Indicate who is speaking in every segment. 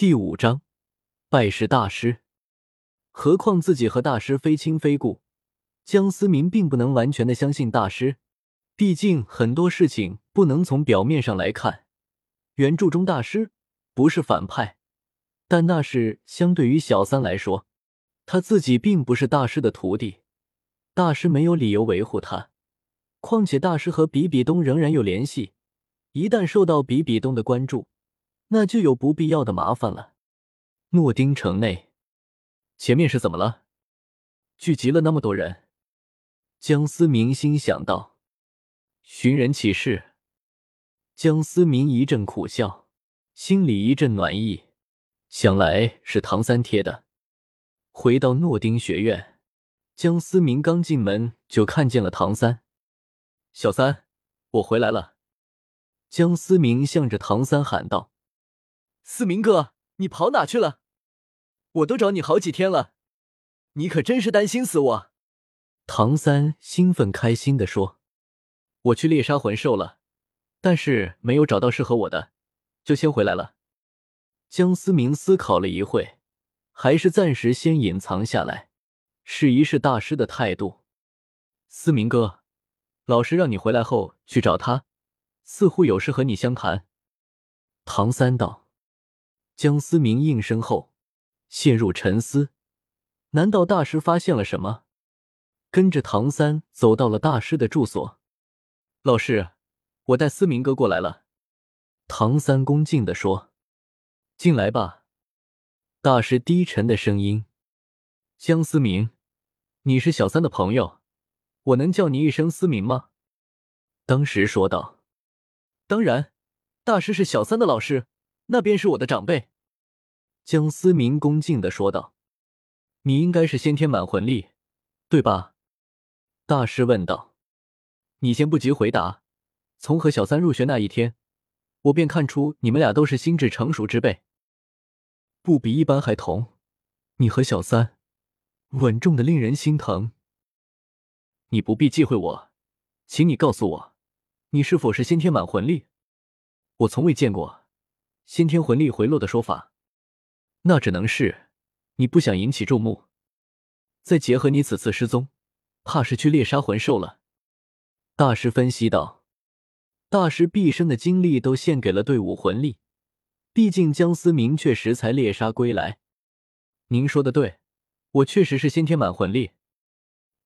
Speaker 1: 第五章，拜师大师。何况自己和大师非亲非故，江思明并不能完全的相信大师。毕竟很多事情不能从表面上来看。原著中大师不是反派，但那是相对于小三来说，他自己并不是大师的徒弟，大师没有理由维护他。况且大师和比比东仍然有联系，一旦受到比比东的关注。那就有不必要的麻烦了。诺丁城内，前面是怎么了？聚集了那么多人。江思明心想到：寻人启事。江思明一阵苦笑，心里一阵暖意，想来是唐三贴的。回到诺丁学院，江思明刚进门就看见了唐三。小三，我回来了。江思明向着唐三喊道。
Speaker 2: 思明哥，你跑哪去了？我都找你好几天了，你可真是担心死我。
Speaker 1: 唐三兴奋开心的说：“我去猎杀魂兽了，但是没有找到适合我的，就先回来了。”江思明思考了一会，还是暂时先隐藏下来，试一试大师的态度。思明哥，老师让你回来后去找他，似乎有事和你相谈。唐三道。江思明应声后，陷入沉思。难道大师发现了什么？跟着唐三走到了大师的住所。老师，我带思明哥过来了。唐三恭敬的说：“进来吧。”大师低沉的声音：“江思明，你是小三的朋友，我能叫你一声思明吗？”当时说道：“
Speaker 2: 当然，大师是小三的老师。”那便是我的长辈，
Speaker 1: 江思明恭敬的说道：“你应该是先天满魂力，对吧？”大师问道。“你先不急回答。从和小三入学那一天，我便看出你们俩都是心智成熟之辈，不比一般孩童。你和小三稳重的令人心疼。你不必忌讳我，请你告诉我，你是否是先天满魂力？我从未见过。”先天魂力回落的说法，那只能是你不想引起注目。再结合你此次失踪，怕是去猎杀魂兽了。大师分析道：“大师毕生的精力都献给了队伍魂力，毕竟江思明确实才猎杀归来。您说的对，我确实是先天满魂力，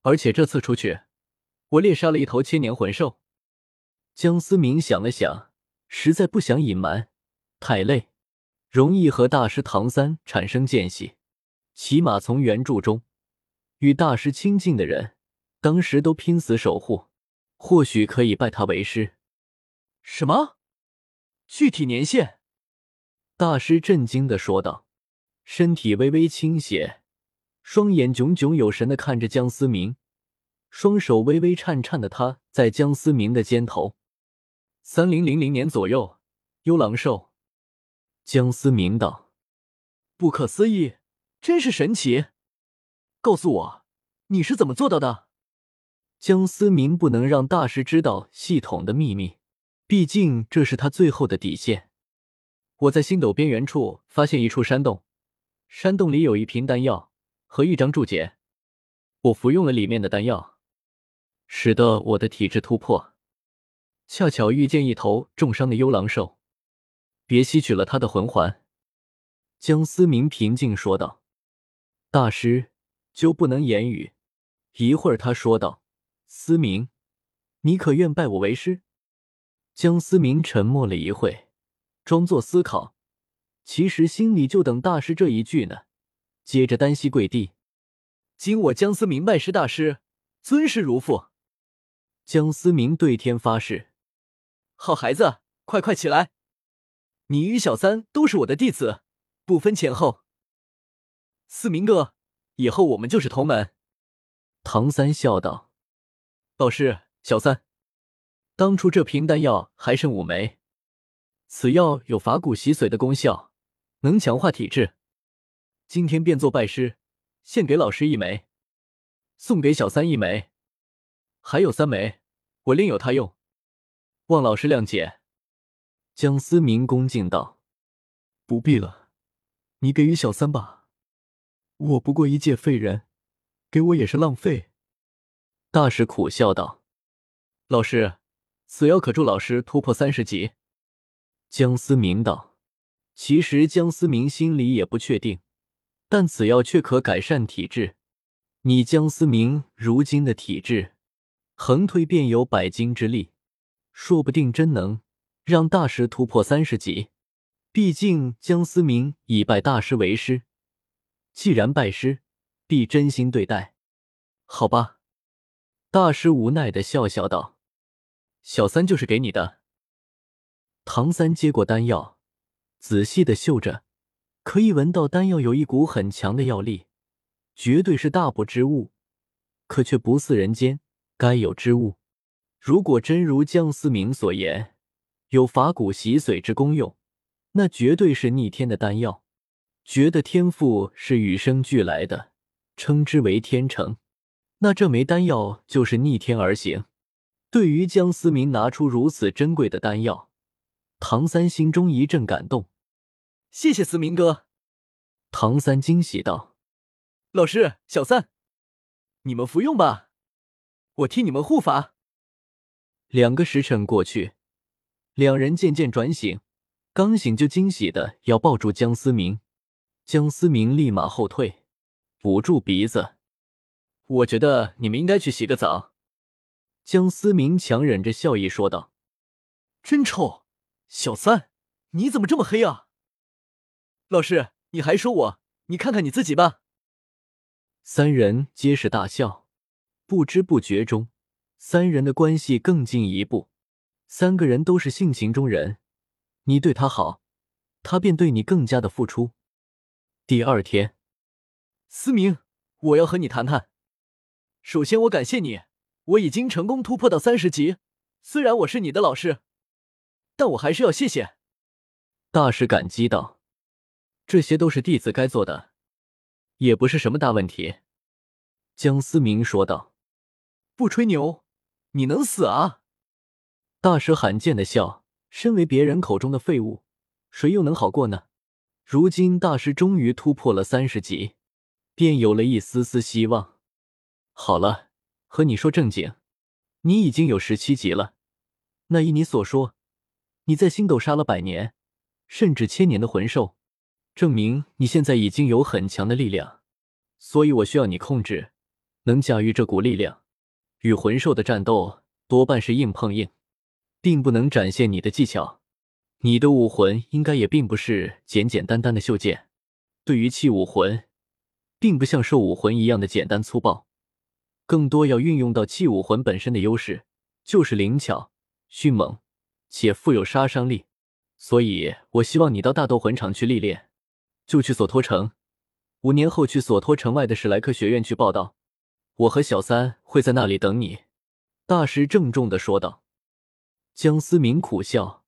Speaker 1: 而且这次出去，我猎杀了一头千年魂兽。”江思明想了想，实在不想隐瞒。太累，容易和大师唐三产生间隙。起码从原著中，与大师亲近的人，当时都拼死守护，或许可以拜他为师。
Speaker 2: 什么？具体年限？
Speaker 1: 大师震惊的说道，身体微微倾斜，双眼炯炯有神的看着江思明，双手微微颤颤的他在江思明的肩头。三零零零年左右，幽狼兽。江思明道：“
Speaker 2: 不可思议，真是神奇！告诉我，你是怎么做到的？”
Speaker 1: 江思明不能让大师知道系统的秘密，毕竟这是他最后的底线。我在星斗边缘处发现一处山洞，山洞里有一瓶丹药和一张注解，我服用了里面的丹药，使得我的体质突破，恰巧遇见一头重伤的幽狼兽。别吸取了他的魂环，江思明平静说道：“大师就不能言语。”一会儿，他说道：“思明，你可愿拜我为师？”江思明沉默了一会，装作思考，其实心里就等大师这一句呢。接着单膝跪地：“
Speaker 2: 今我江思明拜师大师，尊师如父。”
Speaker 1: 江思明对天发誓：“
Speaker 2: 好孩子，快快起来！”你与小三都是我的弟子，不分前后。思明哥，以后我们就是同门。
Speaker 1: 唐三笑道：“老师，小三，当初这瓶丹药还剩五枚，此药有法骨洗髓的功效，能强化体质。今天便做拜师，献给老师一枚，送给小三一枚，还有三枚，我另有他用，望老师谅解。”江思明恭敬道：“不必了，你给予小三吧，我不过一介废人，给我也是浪费。”大师苦笑道：“
Speaker 2: 老师，此药可助老师突破三十级。”
Speaker 1: 江思明道：“其实江思明心里也不确定，但此药却可改善体质。你江思明如今的体质，横推便有百斤之力，说不定真能让大师突破三十级。毕竟江思明已拜大师为师，既然拜师，必真心对待。
Speaker 2: 好吧。”大师无奈的笑笑道：“小三就是给你的。”
Speaker 1: 唐三接过丹药，仔细的嗅着，可以闻到丹药有一股很强的药力，绝对是大补之物，可却不似人间该有之物。如果真如江思明所言，有法骨洗髓之功用，那绝对是逆天的丹药。觉得天赋是与生俱来的，称之为天成，那这枚丹药就是逆天而行。对于江思明拿出如此珍贵的丹药。唐三心中一阵感动，
Speaker 2: 谢谢思明哥。
Speaker 1: 唐三惊喜道：“
Speaker 2: 老师，小三，你们服用吧，我替你们护法。”
Speaker 1: 两个时辰过去，两人渐渐转醒，刚醒就惊喜的要抱住江思明，江思明立马后退，捂住鼻子：“
Speaker 2: 我觉得你们应该去洗个澡。”
Speaker 1: 江思明强忍着笑意说道：“
Speaker 2: 真臭。”小三，你怎么这么黑啊？老师，你还说我？你看看你自己吧。
Speaker 1: 三人皆是大笑，不知不觉中，三人的关系更进一步。三个人都是性情中人，你对他好，他便对你更加的付出。第二天，
Speaker 2: 思明，我要和你谈谈。首先，我感谢你，我已经成功突破到三十级。虽然我是你的老师。但我还是要谢谢
Speaker 1: 大师，感激道：“这些都是弟子该做的，也不是什么大问题。”江思明说道：“
Speaker 2: 不吹牛，你能死啊？”
Speaker 1: 大师罕见的笑。身为别人口中的废物，谁又能好过呢？如今大师终于突破了三十级，便有了一丝丝希望。好了，和你说正经，你已经有十七级了。那依你所说。你在星斗杀了百年，甚至千年的魂兽，证明你现在已经有很强的力量。所以我需要你控制，能驾驭这股力量。与魂兽的战斗多半是硬碰硬，并不能展现你的技巧。你的武魂应该也并不是简简单单的袖剑。对于器武魂，并不像兽武魂一样的简单粗暴，更多要运用到器武魂本身的优势，就是灵巧、迅猛。且富有杀伤力，所以我希望你到大斗魂场去历练，就去索托城。五年后去索托城外的史莱克学院去报道，我和小三会在那里等你。”大师郑重的说道。江思明苦笑：“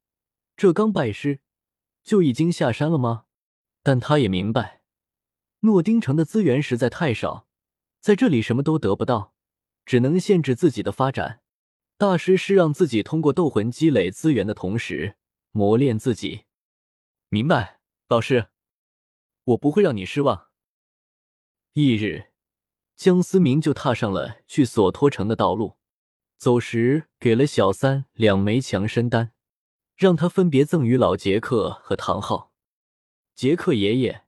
Speaker 1: 这刚拜师，就已经下山了吗？”但他也明白，诺丁城的资源实在太少，在这里什么都得不到，只能限制自己的发展。大师是让自己通过斗魂积累资源的同时磨练自己。
Speaker 2: 明白，老师，我不会让你失望。
Speaker 1: 翌日，江思明就踏上了去索托城的道路。走时，给了小三两枚强身丹，让他分别赠予老杰克和唐昊。杰克爷爷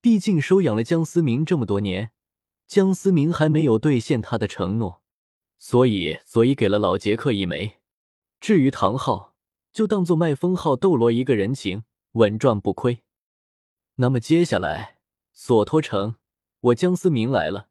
Speaker 1: 毕竟收养了江思明这么多年，江思明还没有兑现他的承诺。所以，所以给了老杰克一枚。至于唐昊，就当做卖封号斗罗一个人情，稳赚不亏。那么接下来，索托城，我江思明来了。